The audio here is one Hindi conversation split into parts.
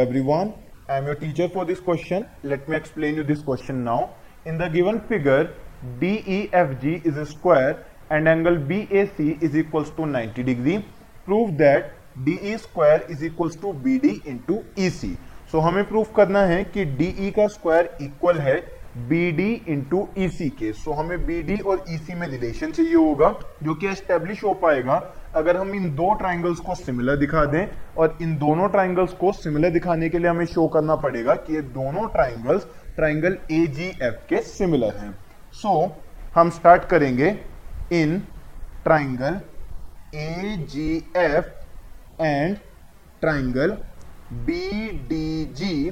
everyone i am your teacher for this question let me explain you this question now in the given figure defg is a square and angle bac is equals to 90 degree prove that de square is equals to bd into ec so हमें प्रूफ करना है कि de का स्क्वायर इक्वल है B D into E C so हमें बी डी और ईसी e में रिलेशन चाहिए होगा जो कि एस्टेब्लिश हो पाएगा। अगर हम इन दो ट्राइंगल्स को सिमिलर दिखा दें और इन दोनों ट्राइंगल्स को सिमिलर दिखाने के लिए हमें शो करना पड़ेगा कि ये दोनों triangles triangle A G F के सिमिलर हैं। सो so, हम स्टार्ट करेंगे in triangle A G F and triangle B D G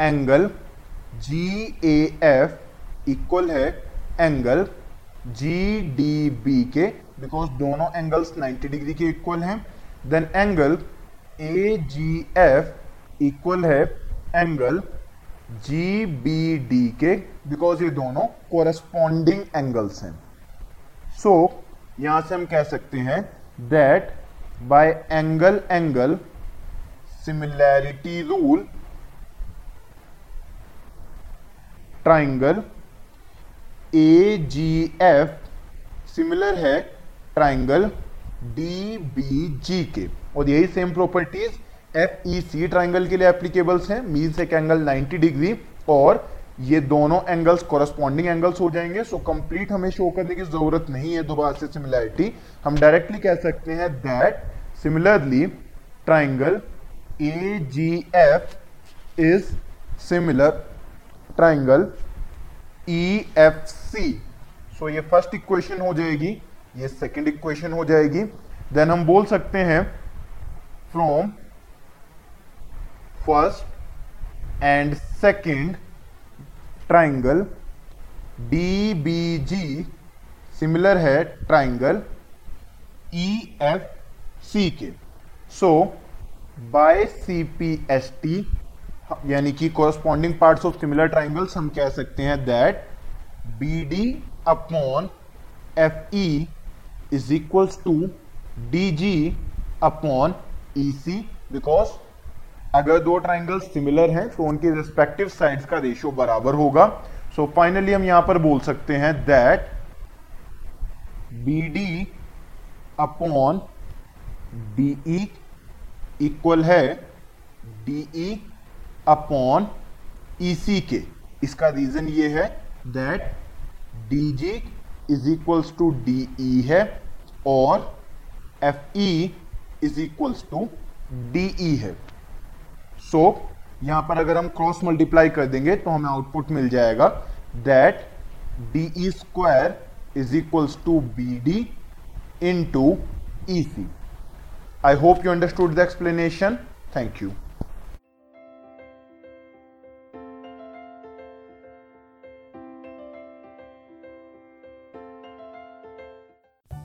angle G A F equal है एंगल जी डी बी के बिकॉज़ दोनों एंगल्स 90 डिग्री के इक्वल हैं. Then angle A G F equal है एंगल जी बी डी के बिकॉज़ ये दोनों कोरेस्पॉन्डिंग एंगल्स हैं. सो so, यहाँ से हम कह सकते हैं that by angle angle similarity rule triangle A G F similar है ट्राइंगल डी बी जी के और यही same properties F E C triangle के लिए एप्लीकेबल्स हैं मीन्स एक एंगल 90 डिग्री और ये दोनों एंगल्स कोरस्पॉन्डिंग एंगल्स हो जाएँगे सो कंप्लीट हमें शो करने की ज़रूरत नहीं है दोबारा से सिमिलैरिटी हम डायरेक्टली कह सकते हैं that similarly triangle A G F is similar triangle E F C so ये फ़र्स्ट इक्वेशन हो जाएगी, ये सेकेंड इक्वेशन हो जाएगी. देन हम बोल सकते हैं from first and second triangle D B G similar है ट्राइंगल ई एफ़ सी के. So by C P S T यानी कि corresponding parts of similar triangles हम कह सकते हैं that B D upon F E is equals to D G upon E C because अगर दो ट्राइंगल्स सिमिलर हैं तो उनके रिस्पेक्टिव साइड्स का रेशियो बराबर होगा। सो so फाइनली हम यहाँ पर बोल सकते हैं that B D upon D equal है D D E upon E C के इसका रीजन ये है that D G is equals to D E है और F E is equals to D E है. सो so, यहाँ पर अगर हम क्रॉस मल्टीप्लाई कर देंगे तो हमें आउटपुट मिल जाएगा that D E square is equals to B D in to E C I hope you understood the explanation thank you